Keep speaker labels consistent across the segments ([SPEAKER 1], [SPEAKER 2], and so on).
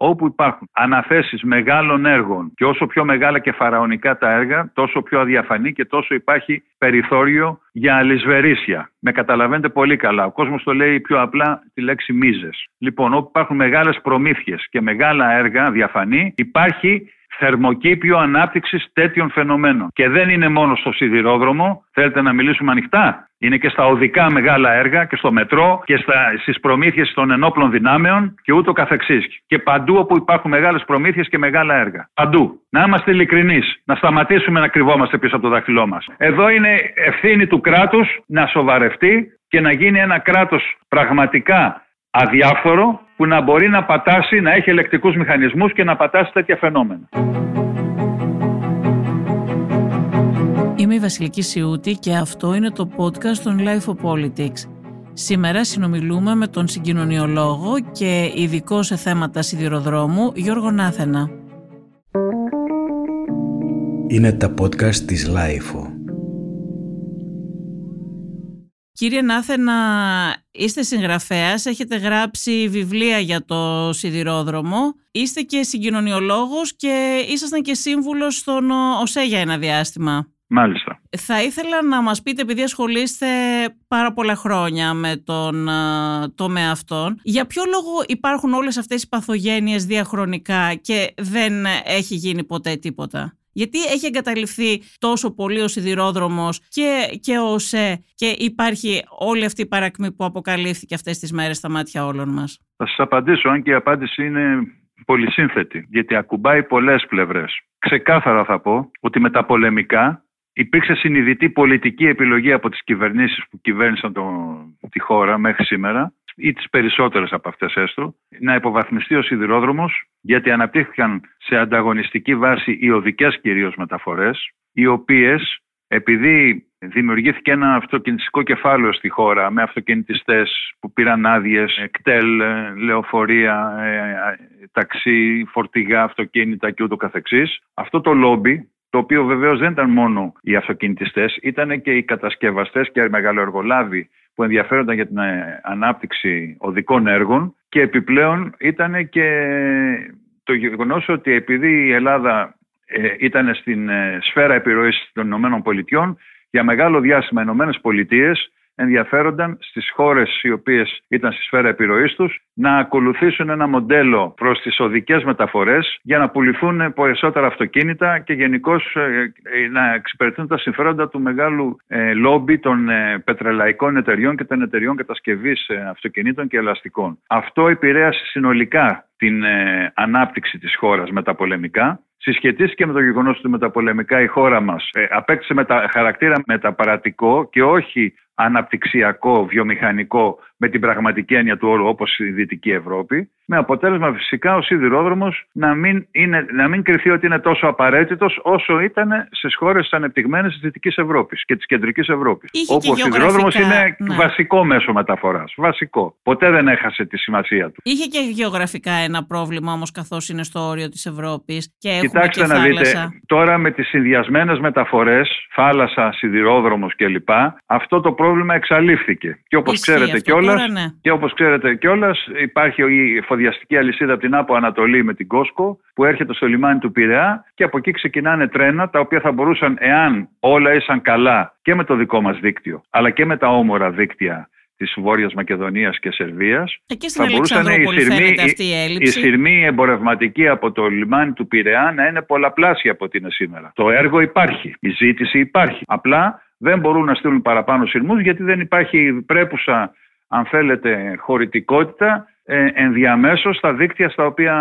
[SPEAKER 1] όπου υπάρχουν αναθέσεις μεγάλων έργων και όσο πιο μεγάλα και φαραωνικά τα έργα, τόσο πιο αδιαφανή και τόσο υπάρχει περιθώριο για αλυσβερίσια. Με καταλαβαίνετε πολύ καλά. Ο κόσμος το λέει πιο απλά τη λέξη μίζες. Λοιπόν, όπου υπάρχουν μεγάλες προμήθειες και μεγάλα έργα διαφανή, υπάρχει θερμοκήπιο ανάπτυξης τέτοιων φαινομένων. Και δεν είναι μόνο στο σιδηρόδρομο, θέλετε να μιλήσουμε ανοιχτά; Είναι και στα οδικά μεγάλα έργα και στο μετρό και στα, στις προμήθειες των ενόπλων δυνάμεων και ούτω καθεξής. Και παντού όπου υπάρχουν μεγάλες προμήθειες και μεγάλα έργα. Παντού. Να είμαστε ειλικρινείς, να σταματήσουμε να κρυβόμαστε πίσω από το δάχτυλό μας. Εδώ είναι ευθύνη του κράτους να σοβαρευτεί και να γίνει ένα κράτος πραγματικά αδιάφορο που να μπορεί να πατάσει, να έχει ελεκτικούς μηχανισμούς και να πατάσει τέτοια φαινόμενα.
[SPEAKER 2] Είμαι η Βασιλική Σιούτη και αυτό είναι το podcast των Life of Politics. Σήμερα συνομιλούμε με τον συγκοινωνιολόγο και ειδικό σε θέματα σιδηροδρόμου Γιώργο Νάθενα.
[SPEAKER 3] Είναι τα podcast της Life
[SPEAKER 2] Κύριε Νάθενα, είστε συγγραφέας, έχετε γράψει βιβλία για το σιδηρόδρομο, είστε και συγκοινωνιολόγος και ήσασταν και σύμβουλος στον ΟΣΕ για ένα διάστημα.
[SPEAKER 1] Μάλιστα.
[SPEAKER 2] Θα ήθελα να μας πείτε, επειδή ασχολείστε πάρα πολλά χρόνια με τον τομέα αυτόν, για ποιο λόγο υπάρχουν όλες αυτές οι παθογένειες διαχρονικά και δεν έχει γίνει ποτέ τίποτα; Γιατί έχει εγκαταλειφθεί τόσο πολύ ο σιδηρόδρομος και, και ο ΣΕ και υπάρχει όλη αυτή η παρακμή που αποκαλύφθηκε αυτές τις μέρες στα μάτια όλων μας;
[SPEAKER 1] Θα σας απαντήσω, αν και η απάντηση είναι πολυσύνθετη, γιατί ακουμπάει πολλές πλευρές. Ξεκάθαρα θα πω ότι με τα πολεμικά υπήρξε συνειδητή πολιτική επιλογή από τις κυβερνήσεις που κυβέρνησαν το, τη χώρα μέχρι σήμερα ή τις περισσότερες από αυτές έστω, να υποβαθμιστεί ο σιδηρόδρομος γιατί αναπτύχθηκαν σε ανταγωνιστική βάση οι οδικές κυρίως μεταφορές, οι οποίες επειδή δημιουργήθηκε ένα αυτοκινητικό κεφάλαιο στη χώρα με αυτοκινητιστές που πήραν άδειες, κτέλ, λεωφορεία, ε, ταξί, φορτηγά, αυτοκίνητα και ούτω καθεξής. Αυτό το λόμπι το οποίο βεβαίως δεν ήταν μόνο οι αυτοκινητιστές, ήταν και οι κατασκευαστές και οι μεγαλοεργολάβοι που ενδιαφέρονταν για την ε, ανάπτυξη οδικών έργων και επιπλέον ήταν και το γεγονός ότι επειδή η Ελλάδα ε, ήταν στην ε, σφαίρα επιρροής των Ηνωμένων Πολιτειών, για μεγάλο διάστημα οι Ηνωμένες Πολιτείες ενδιαφέρονταν στις χώρες οι οποίες ήταν στη σφαίρα επιρροής τους να ακολουθήσουν ένα μοντέλο προς τις οδικές μεταφορές για να πουληθούν περισσότερα αυτοκίνητα και γενικώς ε, ε, να εξυπηρετούν τα συμφέροντα του μεγάλου ε, λόμπι των πετρελαϊκών εταιριών και των εταιριών κατασκευής αυτοκινήτων και ελαστικών. Αυτό επηρέασε συνολικά την ανάπτυξη της χώρας μεταπολεμικά συσχετίστηκε με το γεγονός ότι μεταπολεμικά η χώρα μας ε, απέκτησε μετα, χαρακτήρα μεταπαρατικό και όχι αναπτυξιακό, βιομηχανικό με την πραγματική έννοια του όρου όπως η Δυτική Ευρώπη, με αποτέλεσμα φυσικά ο σιδηρόδρομος να μην, είναι, να μην κρυθεί ότι είναι τόσο απαραίτητος όσο ήταν στις χώρες ανεπτυγμένες της Δυτικής Ευρώπης και της Κεντρικής Ευρώπης.
[SPEAKER 2] Είχε
[SPEAKER 1] όπου
[SPEAKER 2] ο
[SPEAKER 1] σιδηρόδρομος είναι ναι. βασικό μέσο μεταφοράς. Βασικό. Ποτέ δεν έχασε τη σημασία του.
[SPEAKER 2] Είχε και γεωγραφικά ένα πρόβλημα όμως καθώς είναι στο όριο της Ευρώπης και έχουμε
[SPEAKER 1] Κοιτάξτε
[SPEAKER 2] και
[SPEAKER 1] να δείτε, τώρα με τις συνδυασμένες μεταφορές, θάλασσα, σιδηρόδρομος κλπ. Αυτό το πρόβλημα εξαλείφθηκε. Και όπως ξέρετε κιόλας
[SPEAKER 2] ναι.
[SPEAKER 1] Και όπως ξέρετε κιόλας, υπάρχει η εφοδιαστική αλυσίδα από την Άπο Ανατολή με την Κόσκο που έρχεται στο λιμάνι του Πειραιά και από εκεί ξεκινάνε τρένα τα οποία θα μπορούσαν εάν όλα ήσαν καλά και με το δικό μας δίκτυο αλλά και με τα όμορα δίκτυα της Βόρειας Μακεδονίας και Σερβίας
[SPEAKER 2] θα μπορούσαν η σειρμή, αυτή η,
[SPEAKER 1] η σειρμή εμπορευματική από το λιμάνι του Πειραιά να είναι πολλαπλάσια από ό,τι είναι σήμερα. Το έργο υπάρχει, η ζήτηση υπάρχει. Απλά δεν μπορούν να στείλουν παραπάνω σειρμούς γιατί δεν υπάρχει πρέπουσα αν θέλετε, χωρητικότητα ε, ενδιαμέσως στα δίκτυα στα οποία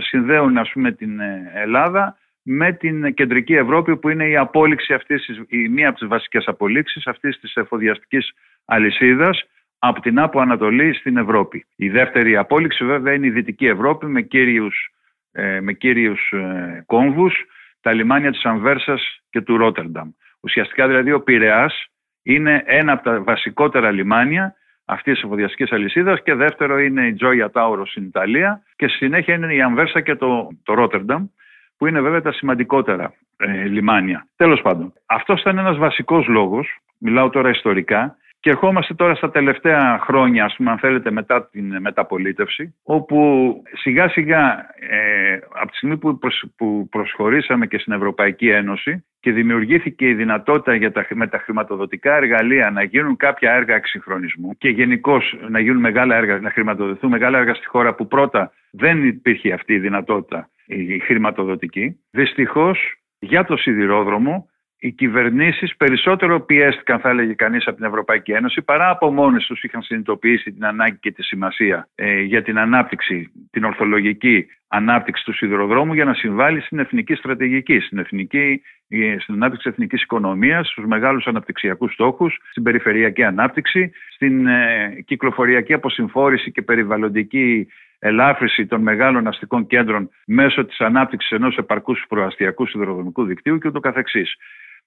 [SPEAKER 1] συνδέουν ας πούμε, την ε, Ελλάδα με την κεντρική Ευρώπη που είναι η απόλυξη αυτής, η μία από τις βασικές απολύξεις αυτής της εφοδιαστικής αλυσίδας από την Άπο Ανατολή στην Ευρώπη. Η δεύτερη απόλυξη βέβαια είναι η Δυτική Ευρώπη με κύριους, ε, με κύριους ε, κόμβους, τα λιμάνια της Αμβέρσας και του Ρότερνταμ. Ουσιαστικά δηλαδή ο Πειραιάς είναι ένα από τα βασικότερα λιμάνια αυτή της εφοδιαστικής αλυσίδας και δεύτερο είναι η Gioia Tauro στην Ιταλία και στη συνέχεια είναι η Αμβέρσα και το, το Rotterdam που είναι βέβαια τα σημαντικότερα ε, λιμάνια. Τέλος πάντων, αυτός ήταν ένας βασικός λόγος, μιλάω τώρα ιστορικά, Και ερχόμαστε τώρα στα τελευταία χρόνια, ας πούμε, αν θέλετε, μετά την μεταπολίτευση, όπου σιγά σιγά ε, από τη στιγμή που, που προσχωρήσαμε και στην Ευρωπαϊκή Ένωση και δημιουργήθηκε η δυνατότητα για τα, με τα χρηματοδοτικά εργαλεία να γίνουν κάποια έργα εξυγχρονισμού και γενικώ να γίνουν μεγάλα έργα, να χρηματοδοτηθούν μεγάλα έργα στη χώρα που πρώτα δεν υπήρχε αυτή η δυνατότητα η χρηματοδοτική. Δυστυχώς για το σιδηρόδρομο οι κυβερνήσεις περισσότερο πιέστηκαν, θα έλεγε κανείς, από την Ευρωπαϊκή Ένωση παρά από μόνες τους είχαν συνειδητοποιήσει την ανάγκη και τη σημασία ε, για την ανάπτυξη, την ορθολογική ανάπτυξη του σιδηροδρόμου για να συμβάλλει στην εθνική στρατηγική, στην, εθνική, ε, στην ανάπτυξη της εθνικής οικονομίας, στους μεγάλους αναπτυξιακούς στόχους, στην περιφερειακή ανάπτυξη, στην ε, κυκλοφοριακή αποσυμφόρηση και περιβαλλοντική ελάφρυση των μεγάλων αστικών κέντρων μέσω της ανάπτυξης ενός επαρκούς προαστιακού σιδηροδρομικού δικτύου και ούτω καθεξής.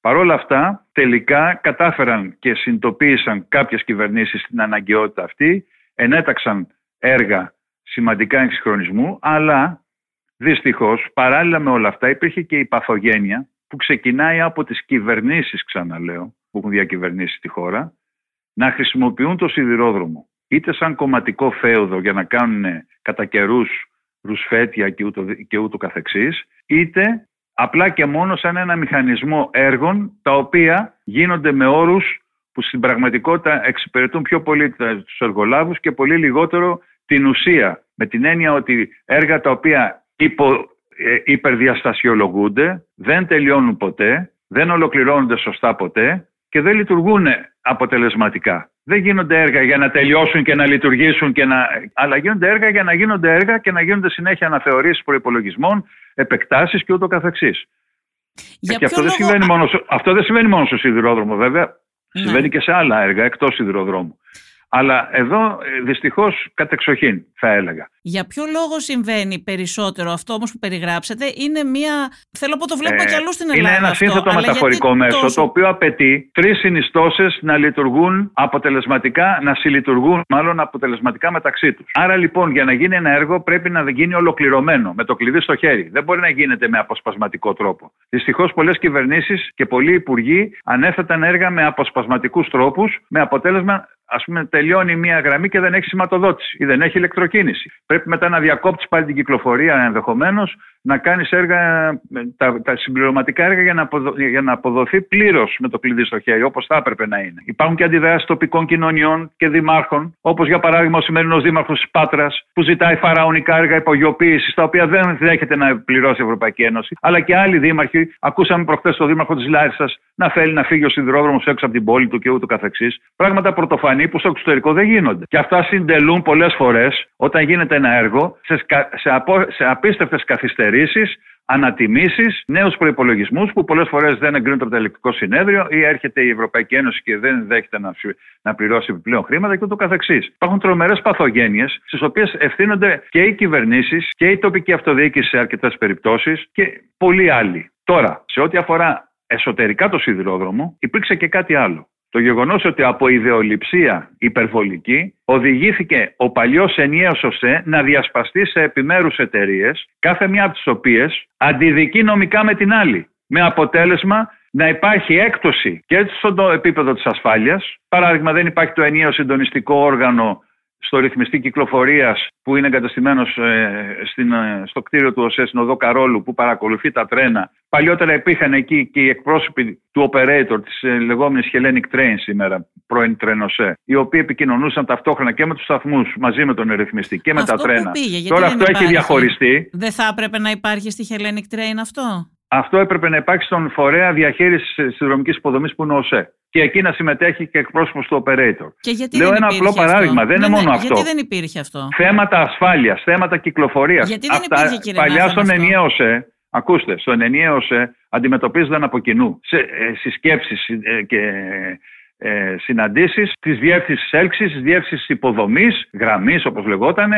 [SPEAKER 1] Παρ' όλα αυτά, τελικά κατάφεραν και συνειδητοποίησαν κάποιες κυβερνήσεις την αναγκαιότητα αυτή, ενέταξαν έργα σημαντικά εξυγχρονισμού, αλλά δυστυχώς παράλληλα με όλα αυτά υπήρχε και η παθογένεια που ξεκινάει από τις κυβερνήσεις, ξαναλέω, που έχουν διακυβερνήσει τη χώρα, να χρησιμοποιούν το σιδηρόδρομο είτε σαν κομματικό φέουδο για να κάνουν κατά καιρούς ρουσφέτια και ούτω, και ούτω καθεξής, είτε απλά και μόνο σαν ένα μηχανισμό έργων τα οποία γίνονται με όρους που στην πραγματικότητα εξυπηρετούν πιο πολύ τους εργολάβους και πολύ λιγότερο την ουσία. Με την έννοια ότι έργα τα οποία υπο, ε, υπερδιαστασιολογούνται, δεν τελειώνουν ποτέ, δεν ολοκληρώνονται σωστά ποτέ και δεν λειτουργούν αποτελεσματικά. Δεν γίνονται έργα για να τελειώσουν και να λειτουργήσουν, και να... αλλά γίνονται έργα για να γίνονται έργα και να γίνονται συνέχεια αναθεωρήσεις προπολογισμών, επεκτάσεις και ούτω καθεξής. και αυτό, δεν συμβαίνει μόνο, αυτό δεν συμβαίνει μόνο στο σιδηρόδρομο βέβαια, ναι. συμβαίνει και σε άλλα έργα εκτός σιδηροδρόμου. Αλλά εδώ ε, δυστυχώς κατεξοχήν θα έλεγα.
[SPEAKER 2] Για ποιο λόγο συμβαίνει περισσότερο αυτό όμως που περιγράψετε, είναι μια. Θέλω να πω το βλέπω ε, κι αλλού στην Ελλάδα.
[SPEAKER 1] Είναι ένα
[SPEAKER 2] αυτό,
[SPEAKER 1] σύνθετο μεταφορικό μέσο το οποίο απαιτεί τρεις συνιστώσεις να λειτουργούν αποτελεσματικά, να συλλειτουργούν μάλλον αποτελεσματικά μεταξύ τους. Άρα λοιπόν για να γίνει ένα έργο πρέπει να γίνει ολοκληρωμένο, με το κλειδί στο χέρι. Δεν μπορεί να γίνεται με αποσπασματικό τρόπο. Δυστυχώς πολλές κυβερνήσεις και πολλοί υπουργοί ανέθεταν έργα με αποσπασματικούς τρόπους, με αποτέλεσμα ας πούμε, τελειώνει μία γραμμή και δεν έχει σηματοδότηση ή δεν έχει ηλεκτροκίνηση. Πρέπει μετά να διακόψεις πάλι την κυκλοφορία ενδεχομένως, να κάνεις έργα, τα, τα συμπληρωματικά έργα για να, αποδο, για να αποδοθεί πλήρως με το κλειδί στο χέρι, όπως θα έπρεπε να είναι. Υπάρχουν και αντιδράσεις τοπικών κοινωνιών και δημάρχων, όπως για παράδειγμα ο σημερινός δήμαρχος της Πάτρας, που ζητάει φαραωνικά έργα υπογειοποίησης, τα οποία δεν δέχεται να πληρώσει η Ευρωπαϊκή Ένωση, αλλά και άλλοι δήμαρχοι. Ακούσαμε προχθές το δήμαρχο της Λάρισας να θέλει να φύγει ο σιδηρόδρομος έξω από την πόλη του και ούτω καθεξής. Πράγματα πρωτοφανή που στο εξωτερικό δεν γίνονται. Και αυτά συντελούν πολλές φορές όταν γίνεται ένα έργο σε, σε, απο, σε απίστευτες καθυστερήσεις, ανατιμήσεις, νέους προπολογισμού που πολλές φορές δεν εγκρίνονται από το ελεκτικό συνέδριο ή έρχεται η Ευρωπαϊκή Ένωση και δεν δέχεται να, να πληρώσει επιπλέον χρήματα και ούτω καθεξής. Υπάρχουν τρομερές παθογένειες, στις οποίες ευθύνονται και οι κυβερνήσεις και η τοπική αυτοδιοίκησης σε αρκετές περιπτώσεις και πολλοί άλλοι. Τώρα, σε ό,τι αφορά εσωτερικά το σιδηρόδρομο, υπήρξε και κάτι άλλο. Το γεγονός ότι από ιδεολειψία υπερβολική οδηγήθηκε ο παλιός ενιαίος ΟΣΕ να διασπαστεί σε επιμέρους εταιρείες, κάθε μία από τις οποίες αντιδικεί νομικά με την άλλη. Με αποτέλεσμα να υπάρχει έκπτωση και στο επίπεδο της ασφάλειας. Παράδειγμα δεν υπάρχει το ενιαίο συντονιστικό όργανο στο ρυθμιστή κυκλοφορίας που είναι εγκαταστημένο ε, ε, στο κτίριο του ΟΣΕ στην οδό Καρόλου που παρακολουθεί τα τρένα. Παλιότερα υπήρχαν εκεί και οι εκπρόσωποι του operator της ε, λεγόμενης Hellenic Train σήμερα, πρώην τρένοσέ, οι οποίοι επικοινωνούσαν ταυτόχρονα και με τους σταθμούς μαζί με τον ρυθμιστή και με τα τρένα.
[SPEAKER 2] Πήγε,
[SPEAKER 1] Τώρα αυτό έχει διαχωριστεί.
[SPEAKER 2] Δεν θα έπρεπε να υπάρχει στη Hellenic Train αυτό;
[SPEAKER 1] Αυτό έπρεπε να υπάρχει στον φορέα διαχείρισης συνδρομικής υποδομής που είναι ο ΟΣΕ και εκεί να συμμετέχει και εκπρόσωπος του operator.
[SPEAKER 2] Και γιατί
[SPEAKER 1] Λέω
[SPEAKER 2] δεν
[SPEAKER 1] ένα απλό παράδειγμα, δεν είναι ναι, μόνο
[SPEAKER 2] ναι,
[SPEAKER 1] αυτό.
[SPEAKER 2] Γιατί δεν υπήρχε αυτό;
[SPEAKER 1] Θέματα ασφάλειας, θέματα κυκλοφορίας.
[SPEAKER 2] Γιατί δεν
[SPEAKER 1] Αυτά,
[SPEAKER 2] υπήρχε, κύριε
[SPEAKER 1] Παλιά
[SPEAKER 2] Νάσον,
[SPEAKER 1] στον
[SPEAKER 2] αυτό;
[SPEAKER 1] ενιαίο ΣΕ, ακούστε, στον ενιαίο ΣΕ αντιμετωπίζονταν από κοινού σε ε, συσκέψεις ε, και ε, συναντήσεις της διεύθυνσης έλξης, της διεύθυνσης υποδομής, γραμμής όπως λεγόταν,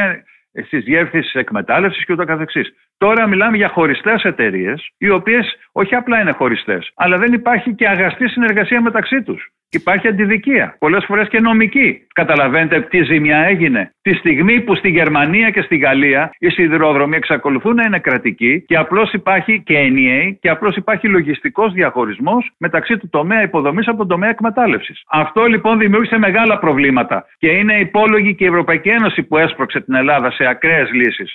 [SPEAKER 1] στι διεύθυνσει εκμετάλλευσης και ούτω καθεξής. Τώρα μιλάμε για χωριστές εταιρείες, οι οποίες όχι απλά είναι χωριστές, αλλά δεν υπάρχει και αγαστή συνεργασία μεταξύ τους. Υπάρχει αντιδικία. Πολλές φορές και νομική. Καταλαβαίνετε τι ζημιά έγινε. Τη στιγμή που στη Γερμανία και στη Γαλλία οι σιδηρόδρομοι εξακολουθούν να είναι κρατικοί και απλώς υπάρχει και NEA και απλώς υπάρχει λογιστικός διαχωρισμός μεταξύ του τομέα υποδομής από τον τομέα εκμετάλλευσης. Αυτό λοιπόν δημιούργησε μεγάλα προβλήματα και είναι υπόλογη και η Ευρωπαϊκή Ένωση που έσπρωξε την Ελλάδα σε ακραίες λύσεις.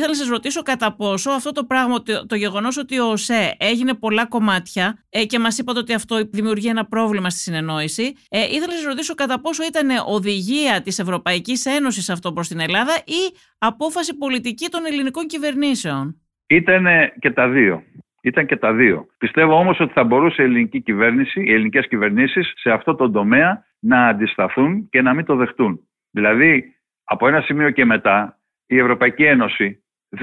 [SPEAKER 2] Ήθελα να σας ρωτήσω κατά πόσο αυτό το πράγμα, το, το γεγονός ότι ο ΟΣΕ έγινε πολλά κομμάτια ε, και μας είπατε ότι αυτό δημιουργεί ένα πρόβλημα στη συνεννόηση. Ε, ήθελα να σας ρωτήσω κατά πόσο ήταν οδηγία της Ευρωπαϊκής Ένωσης αυτό προς την Ελλάδα ή απόφαση πολιτική των ελληνικών κυβερνήσεων;
[SPEAKER 1] Ήταν και τα δύο. Ήταν και τα δύο. Πιστεύω όμως ότι θα μπορούσε η ελληνική κυβέρνηση, οι ελληνικές κυβερνήσεις σε αυτό το τομέα να αντισταθούν και να μην το δεχτούν. Δηλαδή, από ένα σημείο και μετά, η Ευρωπαϊκή Ένωση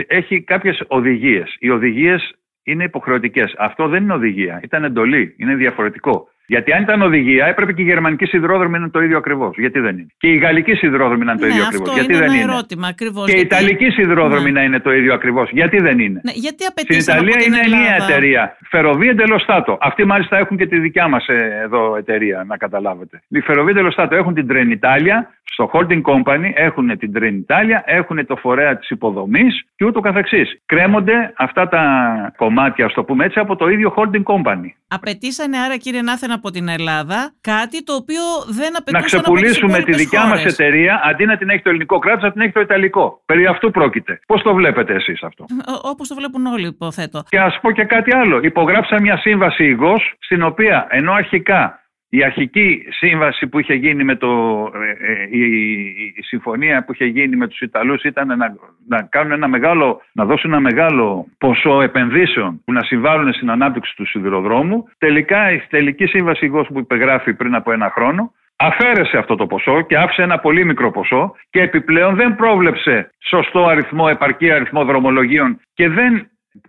[SPEAKER 1] έχει κάποιες οδηγίες. Οι οδηγίες είναι υποχρεωτικές. Αυτό δεν είναι οδηγία, ήταν εντολή, είναι διαφορετικό. Γιατί αν ήταν οδηγία, έπρεπε και η γερμανική σιδηρόδρομη να είναι το ίδιο ακριβώς. Γιατί δεν είναι. Και η γαλλική σιδηρόδρομη να είναι το
[SPEAKER 2] Ναι,
[SPEAKER 1] ίδιο
[SPEAKER 2] αυτό
[SPEAKER 1] ακριβώς.
[SPEAKER 2] είναι
[SPEAKER 1] Γιατί δεν
[SPEAKER 2] ένα
[SPEAKER 1] είναι.
[SPEAKER 2] ερώτημα ακριβώς.
[SPEAKER 1] Και η ιταλική σιδηρόδρομη να είναι το ίδιο ακριβώς. Γιατί δεν είναι.
[SPEAKER 2] Ναι, γιατί
[SPEAKER 1] Στην
[SPEAKER 2] απαιτήσαν
[SPEAKER 1] Ιταλία
[SPEAKER 2] από την
[SPEAKER 1] είναι ενιαία
[SPEAKER 2] Ελλάδα.
[SPEAKER 1] εταιρεία. Φεροβία Ντελοστάτο. Αυτοί μάλιστα έχουν και τη δικιά μας εδώ εταιρεία, να καταλάβετε. Η Φεροβία Ντελοστάτο έχουν την Trenitalia, στο holding company έχουν την Trenitalia, έχουν το φορέα της υποδομής και ούτω καθεξής. Κρέμονται αυτά τα κομμάτια, ας το πούμε έτσι, από το ίδιο holding company.
[SPEAKER 2] Απαιτήσανε άρα κύριε Νάθεν από την Ελλάδα κάτι το οποίο δεν
[SPEAKER 1] Να
[SPEAKER 2] απαιτούσαν από τις
[SPEAKER 1] ξεπουλήσουμε τη
[SPEAKER 2] υπόλοιπες
[SPEAKER 1] δικιά μας
[SPEAKER 2] χώρες.
[SPEAKER 1] εταιρεία, αντί να την έχει το ελληνικό κράτος, να την έχει το ιταλικό. Περί αυτού πρόκειται. Πώς το βλέπετε εσείς αυτό;
[SPEAKER 2] Ό- Όπως το βλέπουν όλοι υποθέτω.
[SPEAKER 1] Και ας πω και κάτι άλλο. Υπογράψα μια σύμβαση υγός, στην οποία ενώ αρχικά η αρχική σύμβαση που είχε γίνει με το, ε, ε, η, η- η συμφωνία που είχε γίνει με τους Ιταλούς ήταν να, να, κάνουν ένα μεγάλο, να δώσουν ένα μεγάλο ποσό επενδύσεων που να συμβάλλουν στην ανάπτυξη του σιδηροδρόμου. Τελικά η τελική σύμβαση υγός που υπεγράφει πριν από ένα χρόνο αφαίρεσε αυτό το ποσό και άφησε ένα πολύ μικρό ποσό και επιπλέον δεν πρόβλεψε σωστό αριθμό, επαρκή αριθμό δρομολογίων και δεν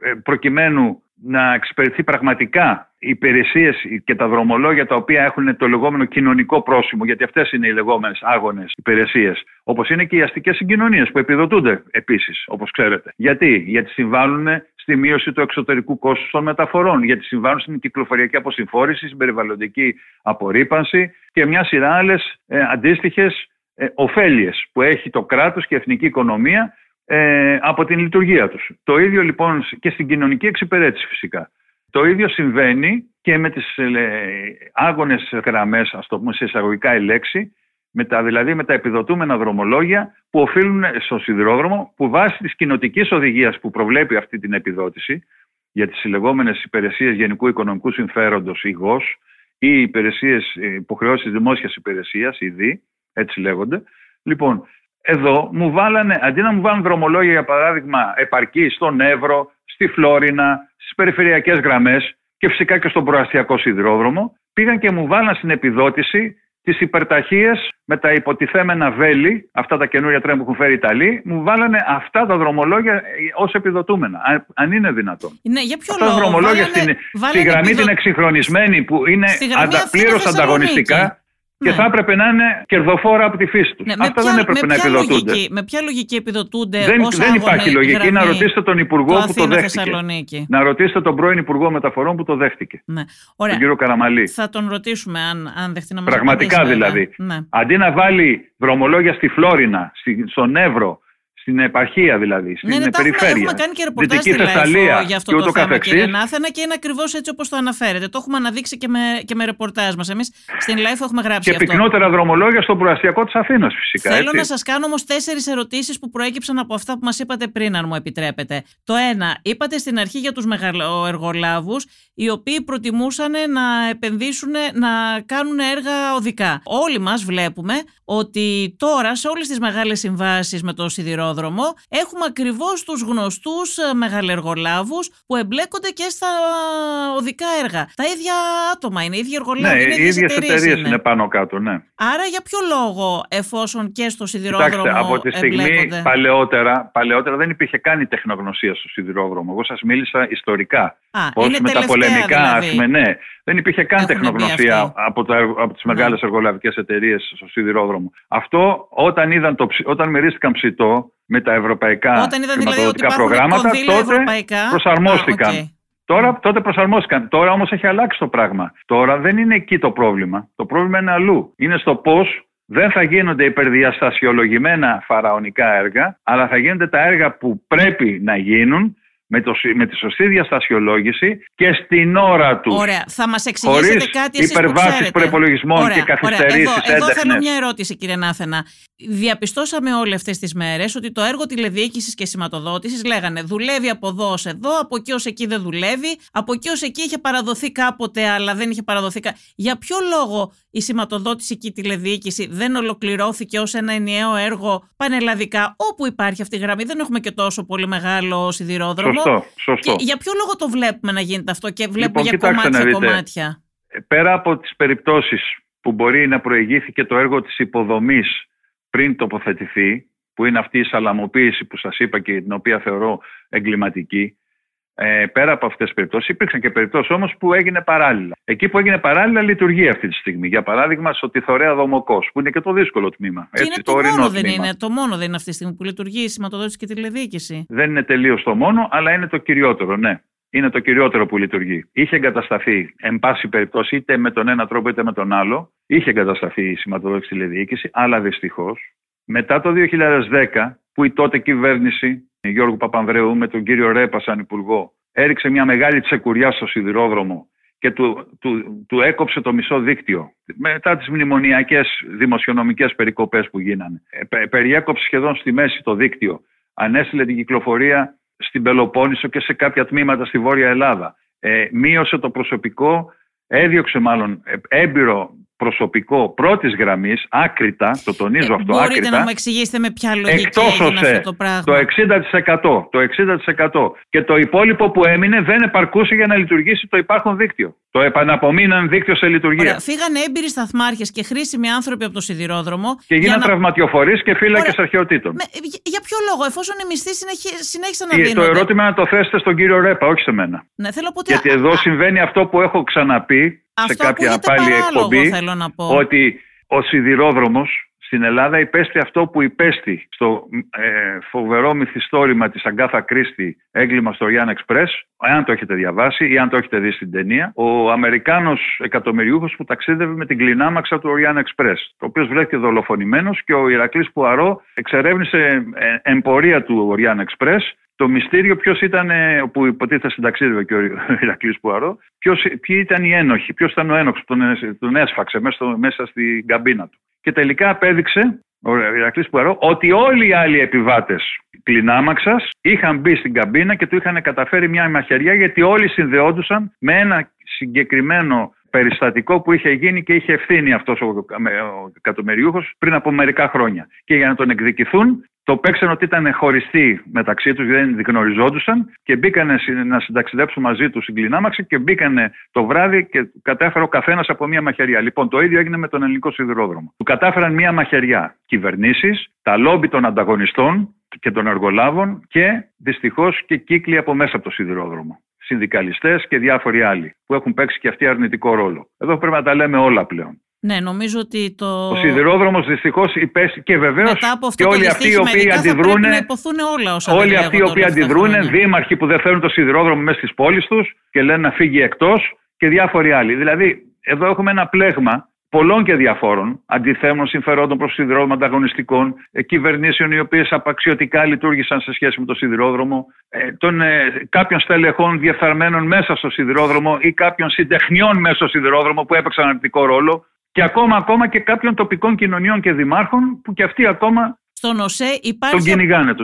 [SPEAKER 1] ε, προκειμένου να εξυπηρετεί πραγματικά οι υπηρεσίες και τα δρομολόγια τα οποία έχουν το λεγόμενο κοινωνικό πρόσημο, γιατί αυτές είναι οι λεγόμενες άγονες υπηρεσίες, όπως είναι και οι αστικές συγκοινωνίες που επιδοτούνται επίσης, όπως ξέρετε. Γιατί; Γιατί συμβάλλουν στη μείωση του εξωτερικού κόστους των μεταφορών, γιατί συμβάλλουν στην κυκλοφοριακή αποσυμφόρηση, στην περιβαλλοντική απορρίπανση και μια σειρά άλλες ε, αντίστοιχες ε, ωφέλειες που έχει το κράτος και η εθνική οικονομία ε, από την λειτουργία τους. Το ίδιο λοιπόν και στην κοινωνική εξυπηρέτηση φυσικά. Το ίδιο συμβαίνει και με τις ε, άγονες γραμμές, ας το πούμε σε εισαγωγικά η λέξη, με τα, δηλαδή με τα επιδοτούμενα δρομολόγια που οφείλουν στο σιδηρόδρομο, που βάσει της κοινοτικής οδηγίας που προβλέπει αυτή την επιδότηση για τις λεγόμενες υπηρεσίες γενικού οικονομικού συμφέροντος, υγός, ή υπηρεσίες, ε, υποχρεώσεις δημόσιας υπηρεσίας, ειδή, έτσι λέγονται. Λοιπόν, εδώ μου βάλανε, αντί να μου βάλουν δρομολόγια για παράδειγμα επαρκή στον Εύρο, στη Φλόρινα, στις περιφερειακές γραμμές και φυσικά και στον προαστιακό σιδηρόδρομο, πήγαν και μου βάλαν στην επιδότηση τις υπερταχείες με τα υποτιθέμενα βέλη, αυτά τα καινούρια τρένα που έχουν φέρει οι Ιταλοί, μου βάλανε αυτά τα δρομολόγια ε, ως επιδοτούμενα, αν- αν είναι δυνατόν.
[SPEAKER 2] Ναι, για ποιο
[SPEAKER 1] Αυτά τα
[SPEAKER 2] λόγο.
[SPEAKER 1] δρομολόγια
[SPEAKER 2] Βάλανε-
[SPEAKER 1] στην,
[SPEAKER 2] βάλανε
[SPEAKER 1] στη γραμμή
[SPEAKER 2] επιδο-
[SPEAKER 1] την εξυγχρονισμένη που είναι
[SPEAKER 2] Στη γραμμή
[SPEAKER 1] αντα-
[SPEAKER 2] Αθήνα
[SPEAKER 1] πλήρως
[SPEAKER 2] Θεσσαλονίκη.
[SPEAKER 1] ανταγωνιστικά και
[SPEAKER 2] Ναι.
[SPEAKER 1] θα έπρεπε να είναι κερδοφόρα από τη φύση τους.
[SPEAKER 2] Ναι, με
[SPEAKER 1] Αυτά
[SPEAKER 2] ποια-
[SPEAKER 1] δεν έπρεπε
[SPEAKER 2] με
[SPEAKER 1] να
[SPEAKER 2] ποια
[SPEAKER 1] επιδοτούνται.
[SPEAKER 2] λογική- με ποια λογική επιδοτούνται
[SPEAKER 1] Δεν,
[SPEAKER 2] ως
[SPEAKER 1] δεν υπάρχει
[SPEAKER 2] άγωνη
[SPEAKER 1] λογική.
[SPEAKER 2] γραμμή
[SPEAKER 1] Να ρωτήσετε τον Υπουργό
[SPEAKER 2] το
[SPEAKER 1] που το
[SPEAKER 2] Αθήνα
[SPEAKER 1] δέχτηκε.
[SPEAKER 2] Θεσσαλονίκη.
[SPEAKER 1] Να ρωτήσετε τον πρώην Υπουργό Μεταφορών που το δέχτηκε.
[SPEAKER 2] Ναι.
[SPEAKER 1] Τον
[SPEAKER 2] Ωραία.
[SPEAKER 1] κύριο Καραμαλή.
[SPEAKER 2] Θα τον ρωτήσουμε αν, αν δεχτεί να μας
[SPEAKER 1] Πραγματικά
[SPEAKER 2] απαντήσει, βέβαια.
[SPEAKER 1] δηλαδή.
[SPEAKER 2] Ναι.
[SPEAKER 1] Αντί να βάλει δρομολόγια στη Φλόρινα, στη, στον Εύρο, στην επαρχία δηλαδή, στην
[SPEAKER 2] Ναι, ναι, τα έχουμε,
[SPEAKER 1] περιφέρεια.
[SPEAKER 2] έχουμε κάνει και ρεπορτάζ
[SPEAKER 1] Δυτική
[SPEAKER 2] στη
[SPEAKER 1] Θεσσαλία
[SPEAKER 2] Λάιφο για αυτό
[SPEAKER 1] και
[SPEAKER 2] το
[SPEAKER 1] ούτω
[SPEAKER 2] θέμα,
[SPEAKER 1] καθεξής.
[SPEAKER 2] κύριε Νάθενα, και είναι ακριβώς έτσι όπως το αναφέρετε. Το έχουμε αναδείξει και με, και με ρεπορτάζ μας. Εμείς στην Λάιφο έχουμε γράψει
[SPEAKER 1] Και
[SPEAKER 2] αυτό.
[SPEAKER 1] πυκνότερα δρομολόγια στον προαστιακό της Αθήνας φυσικά.
[SPEAKER 2] Θέλω
[SPEAKER 1] έτσι.
[SPEAKER 2] να σας κάνω όμως τέσσερις ερωτήσεις που προέκυψαν από αυτά που μας είπατε πριν, αν μου επιτρέπετε. Το ένα, είπατε στην αρχή για τους μεγαλοεργολάβους, οι οποίοι προτιμούσαν να επενδύσουν, να κάνουν έργα οδικά. Όλοι μας βλέπουμε ότι τώρα σε όλες τις μεγάλες συμβάσεις με το σιδηρόδρομο σιδηρόδρομο, έχουμε ακριβώς τους γνωστούς ε, μεγαλεργολάβους που εμπλέκονται και στα οδικά έργα. Τα ίδια άτομα είναι, οι ίδιοι εργολάβοι.
[SPEAKER 1] Ναι, οι ίδιες εταιρείες είναι. είναι πάνω κάτω, ναι.
[SPEAKER 2] Άρα για ποιο λόγο, εφόσον και στο σιδηρόδρομο. Κοιτάξτε,
[SPEAKER 1] από τη στιγμή
[SPEAKER 2] εμπλέκονται...
[SPEAKER 1] παλαιότερα, παλαιότερα δεν υπήρχε καν η τεχνογνωσία στο σιδηρόδρομο. Εγώ σας μίλησα ιστορικά. Πώ με τα πολεμικά, δηλαδή. ναι. Δεν υπήρχε καν Έχουν τεχνογνωσία από, τα, από τις μεγάλες ναι. εργολαβικές εταιρείες στο σιδηρόδρομο. Αυτό όταν, είδαν το, όταν μυρίστηκαν ψητό με τα ευρωπαϊκά
[SPEAKER 2] όταν είδαν, δηλαδή,
[SPEAKER 1] προγράμματα, τότε προσαρμόστηκαν. Α, okay. Τώρα, τότε προσαρμόστηκαν. Τώρα όμως έχει αλλάξει το πράγμα. Τώρα δεν είναι εκεί το πρόβλημα. Το πρόβλημα είναι αλλού. Είναι στο πώς δεν θα γίνονται υπερδιαστασιολογημένα φαραωνικά έργα, αλλά θα γίνονται τα έργα που πρέπει να γίνουν με, το, με τη σωστή διαστασιολόγηση και στην ώρα του.
[SPEAKER 2] Ωραία. Θα μας εξηγήσετε κάτι εσείς
[SPEAKER 1] υπερβάσεις προπολογισμών και καθυστερήσεις.
[SPEAKER 2] Εδώ, εδώ θέλω μια ερώτηση, κύριε Νάθενα. Διαπιστώσαμε όλε αυτές τις μέρες ότι το έργο τηλεδιοίκησης και σηματοδότησης λέγανε δουλεύει από εδώ ως εδώ, από εκεί ως εκεί δεν δουλεύει, από εκεί ως εκεί είχε παραδοθεί κάποτε, αλλά δεν είχε παραδοθεί. Για ποιο λόγο η σηματοδότηση και η τηλεδιοίκηση δεν ολοκληρώθηκε ως ένα ενιαίο έργο πανελλαδικά, όπου υπάρχει αυτή η γραμμή; Δεν έχουμε και τόσο πολύ μεγάλο σιδηρόδρομο.
[SPEAKER 1] Σωστό, σωστό.
[SPEAKER 2] Και για ποιο λόγο το βλέπουμε να γίνεται αυτό και βλέπουμε λοιπόν, για κομμάτια κομμάτια;
[SPEAKER 1] Πέρα από τις περιπτώσεις που μπορεί να προηγήθηκε το έργο της υποδομής πριν τοποθετηθεί, που είναι αυτή η σαλαμοποίηση που σας είπα και την οποία θεωρώ εγκληματική, ε, πέρα από αυτές τις περιπτώσεις, υπήρξαν και περιπτώσεις όμως που έγινε παράλληλα. Εκεί που έγινε παράλληλα λειτουργεί αυτή τη στιγμή. Για παράδειγμα, στο Τιθωρέα Δομοκός, που είναι και το δύσκολο τμήμα.
[SPEAKER 2] Και έτσι, το, το μόνο δεν είναι. Το μόνο δεν είναι αυτή τη στιγμή που λειτουργεί η σηματοδότηση και τηλεδιοίκηση;
[SPEAKER 1] Δεν είναι τελείως το μόνο, αλλά είναι το κυριότερο, ναι. Είναι το κυριότερο που λειτουργεί. Είχε εγκατασταθεί, εν πάση περιπτώσει, είτε με τον ένα τρόπο είτε με τον άλλο, είχε εγκατασταθεί η σηματοδότηση τηλεδιοίκηση, αλλά δυστυχώς μετά το 2010, που η τότε κυβέρνηση Γιώργου Παπανδρέου με τον κύριο Ρέπα σαν υπουργό έριξε μια μεγάλη τσεκουριά στο σιδηρόδρομο και του, του, του έκοψε το μισό δίκτυο μετά τις μνημονιακές δημοσιονομικές περικοπές που γίνανε. Ε, περιέκοψε σχεδόν στη μέση το δίκτυο. Ανέστηλε την κυκλοφορία στην Πελοπόννησο και σε κάποια τμήματα στη Βόρεια Ελλάδα. Ε, μείωσε το προσωπικό, έδιωξε μάλλον ε, έμπειρο προσωπικό πρώτης γραμμής, άκρητα, το τονίζω ε, αυτό
[SPEAKER 2] μπορείτε
[SPEAKER 1] άκρητα.
[SPEAKER 2] να μου εξηγήσετε με ποια λογική έγινε αυτό το πράγμα;
[SPEAKER 1] Το 60%, το 60% και το υπόλοιπο που έμεινε δεν επαρκούσε για να λειτουργήσει το υπάρχον δίκτυο. Το επαναπομείναν δίκτυο σε λειτουργία. Ωραία,
[SPEAKER 2] φύγανε έμπειροι σταθμάρχες και χρήσιμοι άνθρωποι από το σιδηρόδρομο.
[SPEAKER 1] Και γίνανε να... τραυματιοφορείς και φύλακες αρχαιοτήτων.
[SPEAKER 2] Με, για ποιο λόγο, εφόσον οι μισθοί συνέχισαν να δίνονται.
[SPEAKER 1] Το ερώτημα να το θέσετε στον κύριο Ρέπα, όχι σε μένα.
[SPEAKER 2] Ναι, θέλω
[SPEAKER 1] ότι... Γιατί εδώ συμβαίνει αυτό που έχω ξαναπεί σε κάποια πάλι εκπομπή
[SPEAKER 2] θέλω να πω.
[SPEAKER 1] ότι ο σιδηρόδρομος στην Ελλάδα υπέστη αυτό που υπέστη στο ε, φοβερό μυθιστόρημα της Αγκάθα Κρίστη έγκλημα στο Ριάν Εξπρές, αν το έχετε διαβάσει ή αν το έχετε δει στην ταινία, ο Αμερικάνος εκατομμυριούχος που ταξίδευε με την κλινάμαξα του Ριάν Εξπρές, ο οποίος βρέθηκε δολοφονημένος και ο Ηρακλής Πουαρό εξερεύνησε ε, εμπορία του Οριάν Εξπρές το μυστήριο ποιος ήταν, που υποτίθεται συνταξίδευε και ο Ηρακλής Πουαρό, ποιος, ποιοι ήταν οι ένοχοι, ποιος ήταν ο ένοχος που τον, τον έσφαξε μέσα, μέσα στην καμπίνα του. Και τελικά απέδειξε ο Ηρακλής Πουαρό ότι όλοι οι άλλοι επιβάτες κλινάμαξας είχαν μπει στην καμπίνα και του είχαν καταφέρει μια μαχαιριά γιατί όλοι συνδεόντουσαν με ένα συγκεκριμένο περιστατικό που είχε γίνει και είχε ευθύνη αυτός ο, ο εκατομμυριούχος πριν από μερικά χρόνια. Και για να τον εκδικηθούν, το παίξαν ότι ήταν χωριστοί μεταξύ τους, δεν γνωριζόντουσαν και μπήκανε να συνταξιδέψουν μαζί τους στην κλινάμαξη και μπήκανε το βράδυ και κατέφερε ο καθένας από μία μαχαιριά. Λοιπόν, το ίδιο έγινε με τον ελληνικό σιδηρόδρομο. Του κατάφεραν μία μαχαιριά κυβερνήσεις, τα λόμπι των ανταγωνιστών και των εργολάβων και δυστυχώς και κύκλοι από μέσα από το σιδηρόδρομο συνδικαλιστές και διάφοροι άλλοι που έχουν παίξει και αυτοί αρνητικό ρόλο. Εδώ πρέπει να τα λέμε όλα πλέον.
[SPEAKER 2] Ναι, νομίζω ότι το.
[SPEAKER 1] Ο σιδηρόδρομος δυστυχώς υπέστη και βεβαίως και όλοι αυτοί οι οποίοι αντιδρούν.
[SPEAKER 2] όλα όσα
[SPEAKER 1] όλοι αυτοί οι οποίοι αντιδρούν, δήμαρχοι που δεν θέλουν το σιδηρόδρομο μέσα στις πόλεις τους και λένε να φύγει εκτός και διάφοροι άλλοι. Δηλαδή, εδώ έχουμε ένα πλέγμα πολλών και διαφόρων αντιθέμων συμφερόντων προ σιδηρόδρομο ανταγωνιστικών, ε, κυβερνήσεων οι οποίες απαξιωτικά λειτουργήσαν σε σχέση με το σιδηρόδρομο, ε, των, ε, κάποιων στελεχών διεφθαρμένων μέσα στο σιδηρόδρομο ή κάποιων συντεχνιών μέσα στο σιδηρόδρομο που έπαιξαν αρνητικό ρόλο και ακόμα, ακόμα και κάποιων τοπικών κοινωνιών και δημάρχων που και αυτοί ακόμα
[SPEAKER 2] στον ΟΣΕ υπάρχει,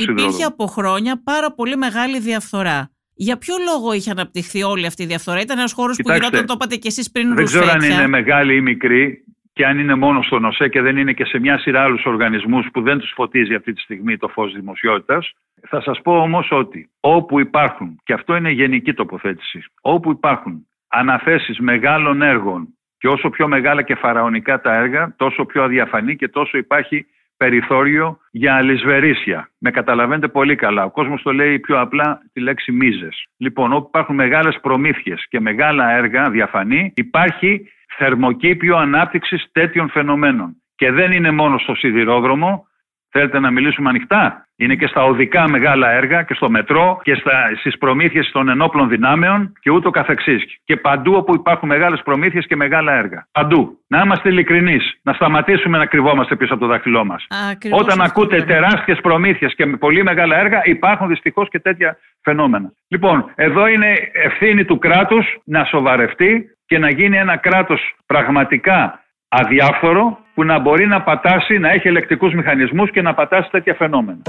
[SPEAKER 2] υπήρχε από χρόνια πάρα πολύ μεγάλη διαφθορά. Για ποιο λόγο είχε αναπτυχθεί όλη αυτή η διαφθορά, Ήταν ένας χώρος που γινόταν, το είπατε και εσείς πριν,
[SPEAKER 1] Δεν ξέρω αν είναι μεγάλη ή μικρή. και αν είναι μόνο στον ΟΣΕ και δεν είναι και σε μια σειρά άλλους οργανισμούς που δεν τους φωτίζει αυτή τη στιγμή το φως δημοσιότητας. Θα σας πω όμως ότι όπου υπάρχουν, και αυτό είναι γενική τοποθέτηση, όπου υπάρχουν αναθέσεις μεγάλων έργων και όσο πιο μεγάλα και φαραωνικά τα έργα, τόσο πιο αδιαφανή και τόσο υπάρχει περιθώριο για αλυσβερίσια. Με καταλαβαίνετε πολύ καλά. Ο κόσμος το λέει πιο απλά τη λέξη μίζες. Λοιπόν, όπου υπάρχουν μεγάλες προμήθειες και μεγάλα έργα διαφανή, υπάρχει θερμοκήπιο ανάπτυξης τέτοιων φαινομένων. Και δεν είναι μόνο στο σιδηρόδρομο, Θέλετε να μιλήσουμε ανοιχτά; Είναι και στα οδικά μεγάλα έργα και στο μετρό και στις προμήθειες των ενόπλων δυνάμεων και ούτω καθεξής. Και παντού όπου υπάρχουν μεγάλες προμήθειες και μεγάλα έργα. Παντού. Να είμαστε ειλικρινείς. Να σταματήσουμε να κρυβόμαστε πίσω από το δάχτυλό μας. Όταν ακούτε τεράστιες προμήθειες και με πολύ μεγάλα έργα, υπάρχουν δυστυχώς και τέτοια φαινόμενα. Λοιπόν, εδώ είναι ευθύνη του κράτους να σοβαρευτεί και να γίνει ένα κράτος πραγματικά αδιάφορο που να μπορεί να πατάσει, να έχει ελεκτικούς μηχανισμούς και να πατάσει τέτοια φαινόμενα.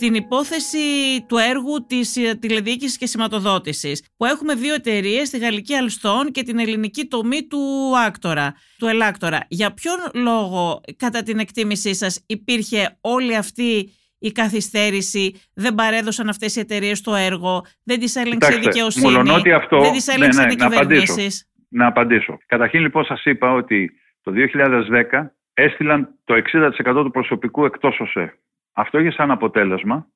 [SPEAKER 2] Στην υπόθεση του έργου της ε, τηλεδιοίκησης και σηματοδότησης που έχουμε δύο εταιρείες, τη γαλλική Αλστόν και την ελληνική τομή του Άκτορα, του Ελάκτορα. Για ποιον λόγο κατά την εκτίμησή σας υπήρχε όλη αυτή η καθυστέρηση, δεν παρέδωσαν αυτές οι εταιρείες το έργο, δεν τις έλεγξε η δικαιοσύνη,
[SPEAKER 1] αυτό,
[SPEAKER 2] δεν τις ναι, έλεγξαν ναι, οι κυβερνήσεις;
[SPEAKER 1] Να απαντήσω. Καταρχήν λοιπόν σας είπα ότι το 2010 έστειλαν το 60% του προσωπικού εκτός ΟΣΕ. Αυτό είχε σαν αποτέλεσμα,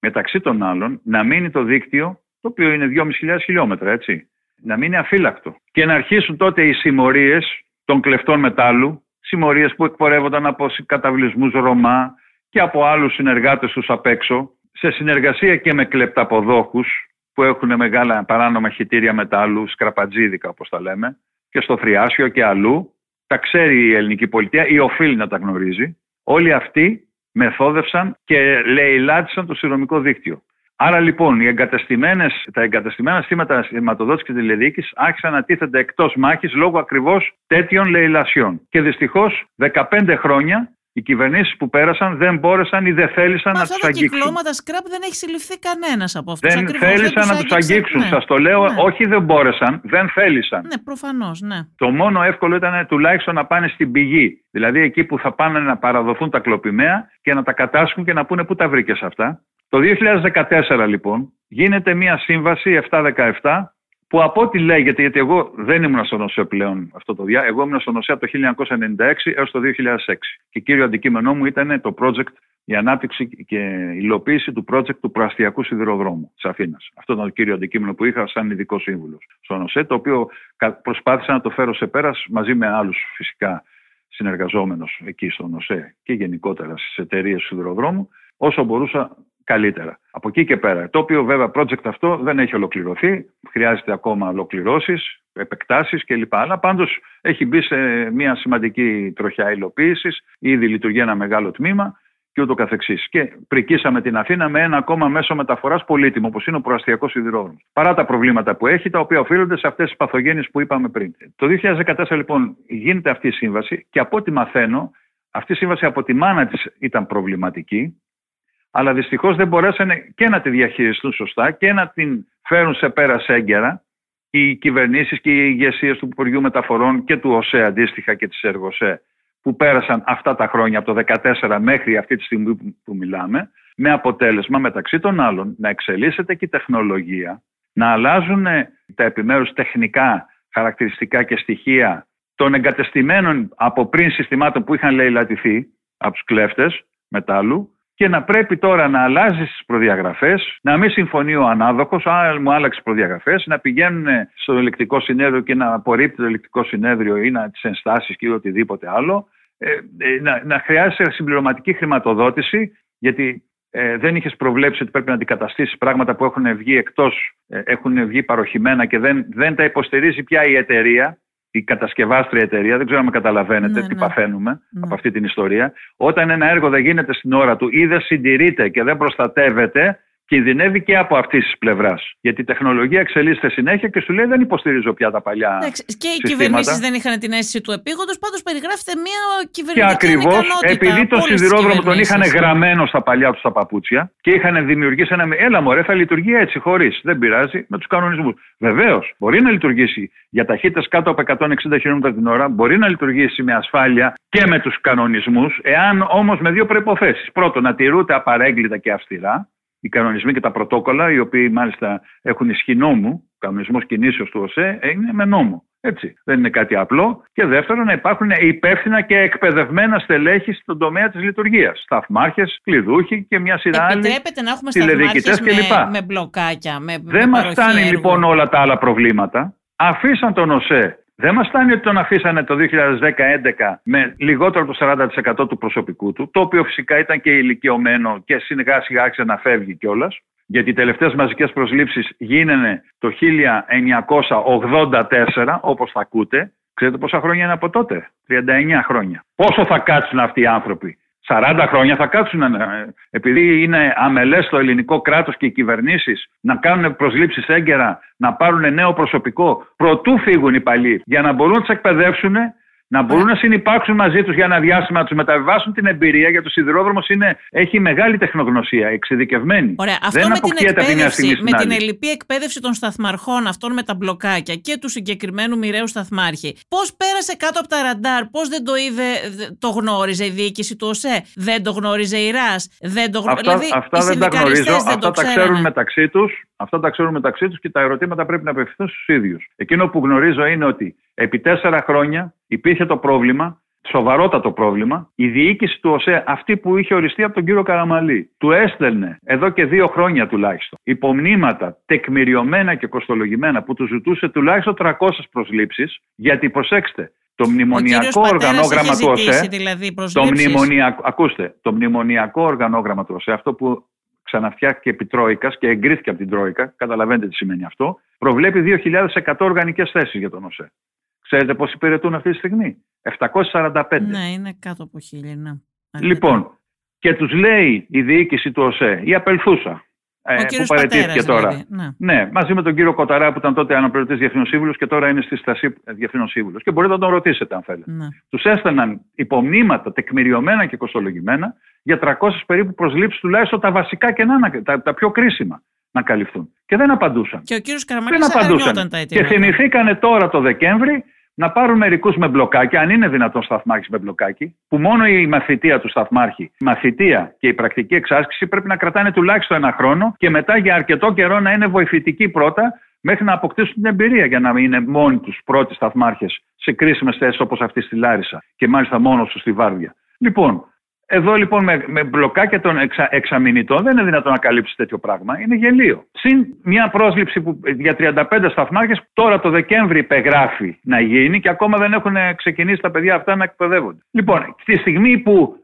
[SPEAKER 1] μεταξύ των άλλων, να μείνει το δίκτυο, το οποίο είναι 2.500 χιλιόμετρα, έτσι, να μείνει αφύλακτο. Και να αρχίσουν τότε οι συμμορίες των κλεφτών μετάλλου, συμμορίες που εκπορεύονταν από καταβλισμού Ρωμά και από άλλους συνεργάτες τους απ' έξω, σε συνεργασία και με κλεπταποδόχους που έχουν μεγάλα παράνομα χιτήρια μετάλλου, σκραπατζίδικα όπως τα λέμε, και στο Θριάσιο και αλλού. Τα ξέρει η ελληνική πολιτεία ή οφείλει να τα γνωρίζει. Όλοι αυτοί μεθόδευσαν και λαιλάτισαν το συνδρομικό δίκτυο. Άρα λοιπόν οι εγκαταστημένες, τα εγκαταστημένα στήματα σηματοδότησης και τηλεδιοίκησης άρχισαν να τίθενται εκτός μάχης λόγω ακριβώς τέτοιων λαιλασιών. Και δυστυχώς 15 χρόνια οι κυβερνήσεις που πέρασαν δεν μπόρεσαν ή δεν θέλησαν να τους αγγίξουν. Αυτά τα
[SPEAKER 2] κυκλώματα σκραπ δεν έχει συλληφθεί κανένας από αυτούς.
[SPEAKER 1] Δεν Ακριβώς, θέλησαν να τους αγγίξουν. Ναι. Σας το λέω, ναι. όχι δεν μπόρεσαν, δεν θέλησαν.
[SPEAKER 2] Ναι, προφανώς, ναι.
[SPEAKER 1] Το μόνο εύκολο ήταν τουλάχιστον να πάνε στην πηγή. Δηλαδή εκεί που θα πάνε να παραδοθούν τα κλοπημαία και να τα κατάσχουν και να πούνε πού τα βρήκες αυτά. Το 2014 λοιπόν γίνεται μια σύμβαση 717 που από ό,τι λέγεται, γιατί εγώ δεν ήμουν στον ΟΣΕ πλέον αυτό το διά, εγώ ήμουν στον ΟΣΕ από το 1996 έως το 2006 και κύριο αντικείμενό μου ήταν το project, η ανάπτυξη και υλοποίηση του project του προαστιακού σιδηροδρόμου της Αθήνας. Αυτό ήταν το κύριο αντικείμενο που είχα σαν ειδικό σύμβουλος στον ΟΣΕ, το οποίο προσπάθησα να το φέρω σε πέρας μαζί με άλλους φυσικά συνεργαζόμενους εκεί στον ΟΣΕ και γενικότερα στις εταιρείες του σιδηροδρόμου, όσο μπορούσα καλύτερα. Από εκεί και πέρα. Το οποίο βέβαια project αυτό δεν έχει ολοκληρωθεί. Χρειάζεται ακόμα ολοκληρώσεις, επεκτάσεις κλπ. Αλλά πάντως έχει μπει σε μια σημαντική τροχιά υλοποίησης. Ήδη λειτουργεί ένα μεγάλο τμήμα και ούτω καθεξής. Και πρικήσαμε την Αθήνα με ένα ακόμα μέσο μεταφοράς πολύτιμο, όπως είναι ο προαστιακός σιδηρόδρομος. Παρά τα προβλήματα που έχει, τα οποία οφείλονται σε αυτές τις παθογένειες που είπαμε πριν. Το 2014 λοιπόν γίνεται αυτή η σύμβαση και από ό,τι μαθαίνω, αυτή η σύμβαση από τη μάνα της ήταν προβληματική αλλά δυστυχώς δεν μπορέσαν και να τη διαχειριστούν σωστά και να την φέρουν σε πέρα έγκαιρα οι κυβερνήσεις και οι ηγεσίες του Υπουργείου Μεταφορών και του ΟΣΕ αντίστοιχα και της ΕΡΓΟΣΕ που πέρασαν αυτά τα χρόνια από το 2014 μέχρι αυτή τη στιγμή που μιλάμε με αποτέλεσμα μεταξύ των άλλων να εξελίσσεται και η τεχνολογία, να αλλάζουν τα επιμέρους τεχνικά χαρακτηριστικά και στοιχεία των εγκατεστημένων από πριν συστημάτων που είχαν λαιλατηθεί από τους κλέφτες μετάλλου και να πρέπει τώρα να αλλάζεις τις προδιαγραφές, να μην συμφωνεί ο ανάδοχος, αν μου άλλαξε προδιαγραφές, να πηγαίνουν στο ελεκτικό συνέδριο και να απορρίπτει το ελεκτικό συνέδριο ή να τις ενστάσεις ή οτιδήποτε άλλο. Ε, ε, να, να χρειάζεσαι συμπληρωματική χρηματοδότηση, γιατί ε, δεν είχες προβλέψει ότι πρέπει να αντικαταστήσεις πράγματα που έχουν βγει εκτός, ε, έχουν βγει παροχημένα και δεν, δεν τα υποστηρίζει πια η εταιρεία η κατασκευάστρια εταιρεία, δεν ξέρω αν με καταλαβαίνετε ναι, τι ναι. παθαίνουμε ναι. από αυτή την ιστορία. Όταν ένα έργο δεν γίνεται στην ώρα του ή δεν συντηρείται και δεν προστατεύεται, κινδυνεύει και από αυτής της πλευράς. Γιατί η τεχνολογία εξελίσσεται συνέχεια και σου λέει δεν υποστηρίζω πια τα παλιά.
[SPEAKER 2] Εντάξει, και οι κυβερνήσεις δεν είχαν την αίσθηση του επίγοντος, πάντως περιγράφεται μια κυβερνητική
[SPEAKER 1] Και ακριβώ επειδή το σιδηρόδρομο τον είχαν γραμμένο στα παλιά τους τα παπούτσια και είχαν δημιουργήσει ένα. Έλα, μωρέ, θα λειτουργεί έτσι, χωρίς. Δεν πειράζει, με τους κανονισμούς. Βεβαίως, μπορεί να λειτουργήσει για ταχύτητες κάτω από 160 χιλιόμετρα την ώρα, μπορεί να λειτουργήσει με ασφάλεια και με τους κανονισμούς, εάν όμως με δύο προποθέσει. Πρώτον, να τηρούνται απαρέγκλητα και αυστηρά οι κανονισμοί και τα πρωτόκολλα, οι οποίοι μάλιστα έχουν ισχύ νόμου, ο κανονισμός κινήσεως του ΟΣΕ, είναι με νόμο. Έτσι. Δεν είναι κάτι απλό. Και δεύτερον, να υπάρχουν υπεύθυνα και εκπαιδευμένα στελέχη στον τομέα της λειτουργίας. Σταθμάρχες, κλειδούχοι και μια σειρά άλλοι.
[SPEAKER 2] Επιτρέπεται να έχουμε σταθμάρχες με, με μπλοκάκια, με
[SPEAKER 1] Δεν μας φτάνει λοιπόν όλα τα άλλα προβλήματα. Αφήσαν τον ΟΣΕ δεν μας φτάνει ότι τον αφήσανε το 2010-2011 με λιγότερο από το 40% του προσωπικού του, το οποίο φυσικά ήταν και ηλικιωμένο και σιγά σιγά άρχισε να φεύγει κιόλας. Γιατί οι τελευταίες μαζικές προσλήψεις γίνανε το 1984, όπως θα ακούτε. Ξέρετε πόσα χρόνια είναι από τότε, 39 χρόνια. Πόσο θα κάτσουν αυτοί οι άνθρωποι; 40 χρόνια θα κάτσουν, ε, επειδή είναι αμελές το ελληνικό κράτος και οι κυβερνήσεις να κάνουν προσλήψεις έγκαιρα, να πάρουν νέο προσωπικό, προτού φύγουν οι παλιοί, για να μπορούν να τους εκπαιδεύσουν να μπορούν να συνεπάρξουν μαζί τους για ένα διάστημα, να τους μεταβιβάσουν την εμπειρία, γιατί ο σιδηρόδρομος έχει μεγάλη τεχνογνωσία, εξειδικευμένη.
[SPEAKER 2] Ωραία. Αυτό
[SPEAKER 1] Δεν
[SPEAKER 2] με την, εκπαίδευση,
[SPEAKER 1] με
[SPEAKER 2] την ελληπή εκπαίδευση των σταθμαρχών αυτών με τα μπλοκάκια και του συγκεκριμένου μοιραίου σταθμάρχη. Πώς πέρασε κάτω από τα ραντάρ, πώς δεν το είδε, το γνώριζε η διοίκηση του ΟΣΕ, δεν το γνώριζε η ΡΑΣ, δεν το γνώριζε.
[SPEAKER 1] Αυτά, δηλαδή, αυτά δεν τα γνωρίζω. αυτά τα ξέρουν μεταξύ τους. Αυτά τα ξέρουν μεταξύ τους και τα ερωτήματα πρέπει να απευθυνθούν στους ίδιους. Εκείνο που γνωρίζω είναι ότι επί τέσσερα χρόνια υπήρχε το πρόβλημα, σοβαρότατο πρόβλημα. Η διοίκηση του ΟΣΕ, αυτή που είχε οριστεί από τον κύριο Καραμαλή, του έστελνε εδώ και δύο χρόνια τουλάχιστον υπομνήματα τεκμηριωμένα και κοστολογημένα που του ζητούσε τουλάχιστον 300 προσλήψεις, γιατί προσέξτε, το μνημονιακό οργανόγραμμα του ΟΣΕ.
[SPEAKER 2] Δηλαδή
[SPEAKER 1] το μνημονιακό, ακούστε, το μνημονιακό οργανόγραμμα του ΟΣΕ, αυτό που ξαναφτιάχτηκε επί Τρόικας και εγκρίθηκε από την Τρόικα, καταλαβαίνετε τι σημαίνει αυτό, προβλέπει 2.100 οργανικές θέσεις για τον ΟΣΕ. Ξέρετε πώς υπηρετούν αυτή τη στιγμή; 745.
[SPEAKER 2] Ναι, είναι κάτω από χίλια. Ναι.
[SPEAKER 1] Λοιπόν, και τους λέει η διοίκηση του ΟΣΕ, η απελθούσα,
[SPEAKER 2] ε, που παρετήθηκε τώρα. Δηλαδή,
[SPEAKER 1] ναι. ναι. μαζί με τον κύριο Κοταρά που ήταν τότε αναπληρωτής διευθύνων σύμβουλο και τώρα είναι στη στασή διευθύνων σύμβουλο. Και μπορείτε να τον ρωτήσετε αν θέλετε. Ναι. Τους έστελναν υπομνήματα τεκμηριωμένα και κοστολογημένα για 300 περίπου προσλήψεις τουλάχιστον τα βασικά και να, τα, τα πιο κρίσιμα να καλυφθούν. Και δεν απαντούσαν.
[SPEAKER 2] Και ο κύριος Καραμαλή δεν απαντούσαν. Τα
[SPEAKER 1] και θυμηθήκανε τώρα το Δεκέμβρη να πάρουν μερικούς με μπλοκάκι, αν είναι δυνατόν σταθμάρχης με μπλοκάκι, που μόνο η μαθητεία του σταθμάρχη, η μαθητεία και η πρακτική εξάσκηση πρέπει να κρατάνε τουλάχιστον ένα χρόνο και μετά για αρκετό καιρό να είναι βοηθητικοί πρώτα μέχρι να αποκτήσουν την εμπειρία για να είναι μόνοι τους πρώτοι σταθμάρχες σε κρίσιμες θέσεις όπως αυτή στη Λάρισα και μάλιστα μόνος τους στη Βάρδια. Λοιπόν, εδώ λοιπόν με, με μπλοκάκια των εξα, εξαμηνητών δεν είναι δυνατόν να καλύψεις τέτοιο πράγμα. Είναι γελίο. Συν μια πρόσληψη που για 35 σταθμάρχες τώρα το Δεκέμβρη υπεγράφει να γίνει και ακόμα δεν έχουν ξεκινήσει τα παιδιά αυτά να εκπαιδεύονται. Λοιπόν, τη στιγμή που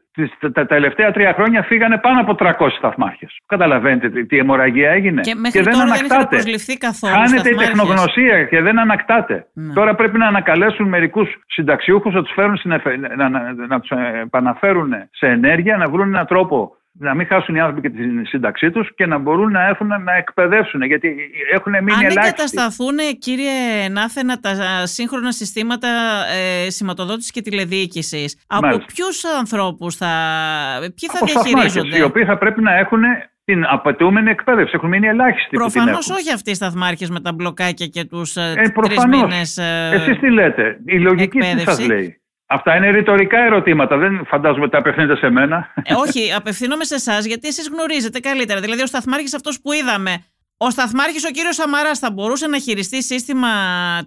[SPEAKER 1] τα τελευταία τρία χρόνια φύγανε πάνω από 300 σταθμάρχες. Καταλαβαίνετε τι αιμορραγία έγινε.
[SPEAKER 2] Και, και δεν ανακτάτε. Δεν καθόλου
[SPEAKER 1] Χάνεται η τεχνογνωσία και δεν ανακτάτε. Ναι. Τώρα πρέπει να ανακαλέσουν μερικούς συνταξιούχους να τους να, να, να τους επαναφέρουν σε ενέργεια, να βρουν έναν τρόπο να μην χάσουν οι άνθρωποι και τη σύνταξή τους και να μπορούν να έρθουν να εκπαιδεύσουν. Γιατί έχουν μείνει ελάχιστοι. Αν
[SPEAKER 2] εγκατασταθούν, κύριε Νάθενα, τα σύγχρονα συστήματα ε, σηματοδότησης και τηλεδιοίκησης, από ποιους ανθρώπους θα. Ποιοι θα από διαχειρίζονται;
[SPEAKER 1] Οι οποίοι θα πρέπει να έχουν την απαιτούμενη εκπαίδευση. Έχουν μείνει ελάχιστοι.
[SPEAKER 2] Προφανώς όχι αυτοί οι σταθμάρχες με τα μπλοκάκια και τους ε, ε, τρεις μήνες.
[SPEAKER 1] Ε, Εσείς τι λέτε, η λογική τι σας λέει; Αυτά είναι ρητορικά ερωτήματα. Δεν φαντάζομαι ότι απευθύνεται σε μένα.
[SPEAKER 2] Ε, όχι, απευθύνομαι σε εσάς γιατί εσείς γνωρίζετε καλύτερα. Δηλαδή, ο σταθμάρχης αυτός που είδαμε, ο σταθμάρχης ο κύριος Σαμαράς θα μπορούσε να χειριστεί σύστημα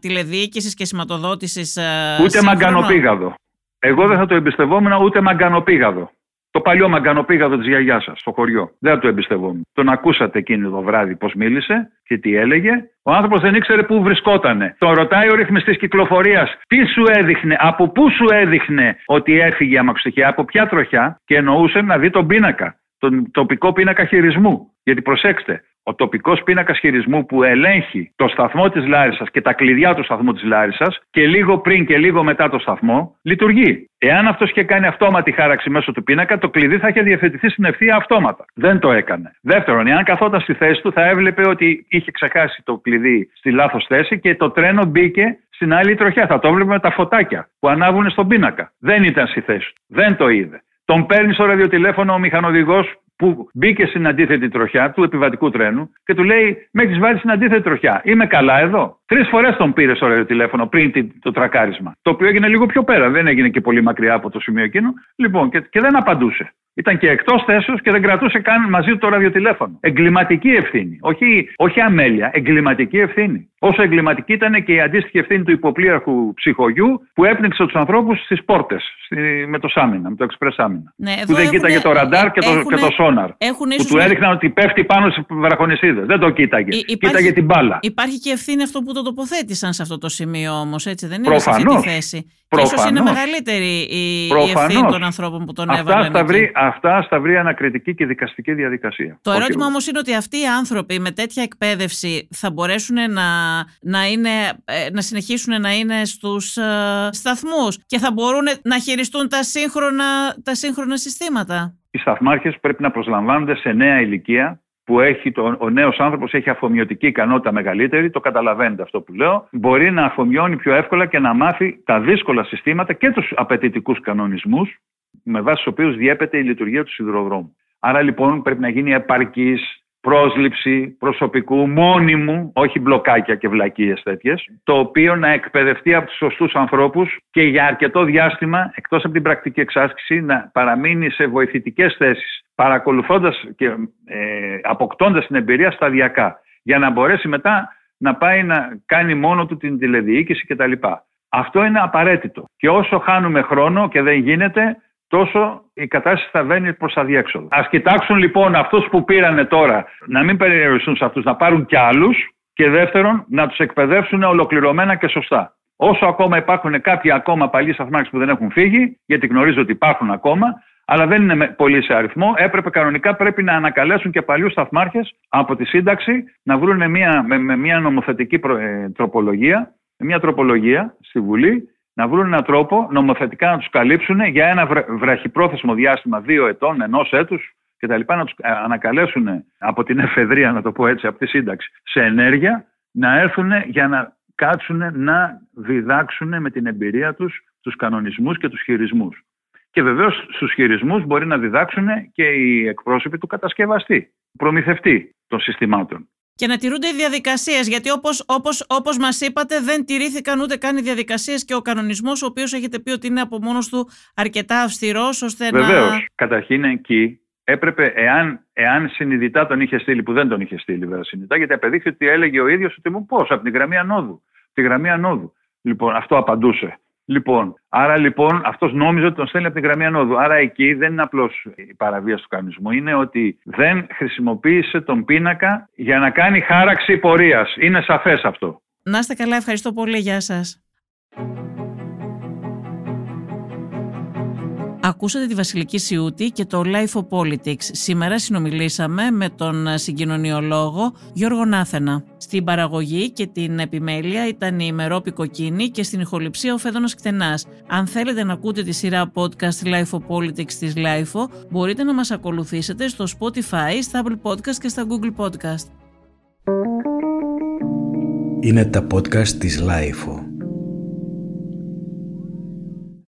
[SPEAKER 2] τηλεδιοίκησης και σηματοδότησης.
[SPEAKER 1] Ε, ούτε μαγκανοπήγαδο. Εγώ δεν θα το εμπιστευόμουν ούτε μαγκανοπήγαδο. Το παλιό μαγκανοπήγαδο της γιαγιάς σας στο χωριό. Δεν το εμπιστευόμουν. Τον ακούσατε εκείνο το βράδυ πώς μίλησε και τι έλεγε. Ο άνθρωπος δεν ήξερε πού βρισκότανε. Τον ρωτάει ο ρυθμιστής κυκλοφορίας τι σου έδειχνε, από πού σου έδειχνε ότι έφυγε αμαξοστοιχεία, από ποια τροχιά και εννοούσε να δει τον πίνακα, τον τοπικό πίνακα χειρισμού. Γιατί προσέξτε, ο τοπικός πίνακας χειρισμού που ελέγχει το σταθμό της Λάρισας και τα κλειδιά του σταθμού της Λάρισας και λίγο πριν και λίγο μετά το σταθμό λειτουργεί. Εάν αυτός είχε κάνει αυτόματη χάραξη μέσω του πίνακα, το κλειδί θα είχε διευθετηθεί στην ευθεία αυτόματα. Δεν το έκανε. Δεύτερον, εάν καθόταν στη θέση του, θα έβλεπε ότι είχε ξεχάσει το κλειδί στη λάθος θέση και το τρένο μπήκε στην άλλη τροχιά. Θα το έβλεπε με τα φωτάκια που ανάβουν στον πίνακα. Δεν ήταν στη θέση του. Δεν το είδε. Τον παίρνει στο ραδιοτηλέφωνο ο μηχανοδηγός που μπήκε στην αντίθετη τροχιά του επιβατικού τρένου και του λέει: Με έχεις βάλει στην αντίθετη τροχιά. Είμαι καλά εδώ. Τρεις φορές τον πήρε στο ραδιοτηλέφωνο πριν το τρακάρισμα. Το οποίο έγινε λίγο πιο πέρα. Δεν έγινε και πολύ μακριά από το σημείο εκείνο. Λοιπόν, και, και δεν απαντούσε. Ήταν και εκτός θέσεως και δεν κρατούσε καν μαζί του το ραδιοτηλέφωνο. Εγκληματική ευθύνη. Όχι, όχι αμέλεια, εγκληματική ευθύνη. Όσο εγκληματική ήταν και η αντίστοιχη ευθύνη του υποπλήρχου ψυχογιού που έπνιξε τους ανθρώπους στις πόρτες με το Σάμινα, με το Express Άμυνα.
[SPEAKER 2] Ναι,
[SPEAKER 1] που δεν κοίταγε το ραντάρ και, το, και το σόναρ.
[SPEAKER 2] Έχουν
[SPEAKER 1] που του έδειχναν ότι πέφτει πάνω στις βραχονισίδες. Δεν το κοίταγε. Υπάρχει, κοίταγε την μπάλα.
[SPEAKER 2] Υπάρχει και ευθύνη αυτό που το τοποθέτησαν σε αυτό το σημείο όμως, έτσι δεν είναι σε αυτή τη θέση. Προφανώς. ίσως είναι μεγαλύτερη η, η ευθύνη των ανθρώπων που τον
[SPEAKER 1] αυτά
[SPEAKER 2] έβαλαν.
[SPEAKER 1] Στα βρει, αυτά στα βρει ανακριτική και δικαστική διαδικασία.
[SPEAKER 2] Το ερώτημα όμως είναι ότι αυτοί οι άνθρωποι με τέτοια εκπαίδευση θα μπορέσουν να, να, είναι, ε, να συνεχίσουν να είναι στους uh, σταθμούς και θα μπορούν να χειριστούν τα σύγχρονα, τα σύγχρονα συστήματα;
[SPEAKER 1] Οι σταθμάρχες πρέπει να προσλαμβάνονται σε νέα ηλικία που έχει το, ο νέος άνθρωπος έχει αφομοιωτική ικανότητα μεγαλύτερη, το καταλαβαίνετε αυτό που λέω, μπορεί να αφομοιώνει πιο εύκολα και να μάθει τα δύσκολα συστήματα και τους απαιτητικούς κανονισμούς με βάση τους οποίους διέπεται η λειτουργία του σιδηροδρόμου. Άρα λοιπόν πρέπει να γίνει επαρκής πρόσληψη προσωπικού μόνιμου, όχι μπλοκάκια και βλακίες τέτοιες, το οποίο να εκπαιδευτεί από τους σωστούς ανθρώπους και για αρκετό διάστημα, εκτός από την πρακτική εξάσκηση, να παραμείνει σε βοηθητικές θέσεις, παρακολουθώντας και ε, αποκτώντας την εμπειρία σταδιακά, για να μπορέσει μετά να πάει να κάνει μόνο του την τηλεδιοίκηση κτλ. Αυτό είναι απαραίτητο. Και όσο χάνουμε χρόνο και δεν γίνεται, τόσο η κατάσταση θα βαίνει προς αδιέξοδο. Α κοιτάξουν λοιπόν αυτούς που πήρανε τώρα να μην περιοριστούν σε αυτούς, να πάρουν κι άλλους και δεύτερον να τους εκπαιδεύσουν ολοκληρωμένα και σωστά. Όσο ακόμα υπάρχουν κάποιοι ακόμα παλιοί σταθμάρχες που δεν έχουν φύγει, γιατί γνωρίζω ότι υπάρχουν ακόμα, αλλά δεν είναι πολύ σε αριθμό, έπρεπε κανονικά πρέπει να ανακαλέσουν και παλιούς σταθμάρχες από τη σύνταξη να βρουν μια, με, με μια νομοθετική ε, τροπολογία, μια τροπολογία στη Βουλή να βρουν έναν τρόπο νομοθετικά να τους καλύψουν για ένα βραχυπρόθεσμο διάστημα δύο ετών, ενός έτους κτλ. Να τους ε, ανακαλέσουν από την εφεδρεία, να το πω έτσι, από τη σύνταξη, σε ενέργεια, να έρθουν για να κάτσουν να διδάξουν με την εμπειρία τους τους κανονισμούς και τους χειρισμούς. Και βεβαίως στους χειρισμούς μπορεί να διδάξουν και οι εκπρόσωποι του κατασκευαστή, προμηθευτή των συστημάτων
[SPEAKER 2] και να τηρούνται οι διαδικασίες. Γιατί όπως όπως, όπως μας είπατε, δεν τηρήθηκαν ούτε καν οι διαδικασίες και ο κανονισμός, ο οποίος έχετε πει ότι είναι από μόνος του αρκετά αυστηρός, ώστε
[SPEAKER 1] Βεβαίως. να. Βεβαίως. Καταρχήν εκεί έπρεπε, εάν, εάν συνειδητά τον είχε στείλει, που δεν τον είχε στείλει βέβαια συνειδητά, γιατί απεδείχθη ότι έλεγε ο ίδιος ότι μου πώς, από την γραμμή ανόδου. Τη γραμμή ανόδου. Λοιπόν, αυτό απαντούσε. Λοιπόν, άρα λοιπόν αυτός νόμιζε ότι τον στέλνει από την γραμμή ανόδου. Άρα εκεί δεν είναι απλώς η παραβίαση του κανονισμού. Είναι ότι δεν χρησιμοποίησε τον πίνακα για να κάνει χάραξη πορείας. Είναι σαφές αυτό.
[SPEAKER 2] Να είστε καλά, ευχαριστώ πολύ. Γεια σας. Ακούσατε τη Βασιλική Σιούτη και το Life of Politics. Σήμερα συνομιλήσαμε με τον συγκοινωνιολόγο Γιώργο Νάθενα. Στην παραγωγή και την επιμέλεια ήταν η Μερόπη Κοκκίνη και στην ηχοληψία ο Φέδωνας Κτενάς. Αν θέλετε να ακούτε τη σειρά podcast Life of Politics της Life μπορείτε να μας ακολουθήσετε στο Spotify, στα Apple Podcast και στα Google Podcast.
[SPEAKER 3] Είναι τα podcast της Life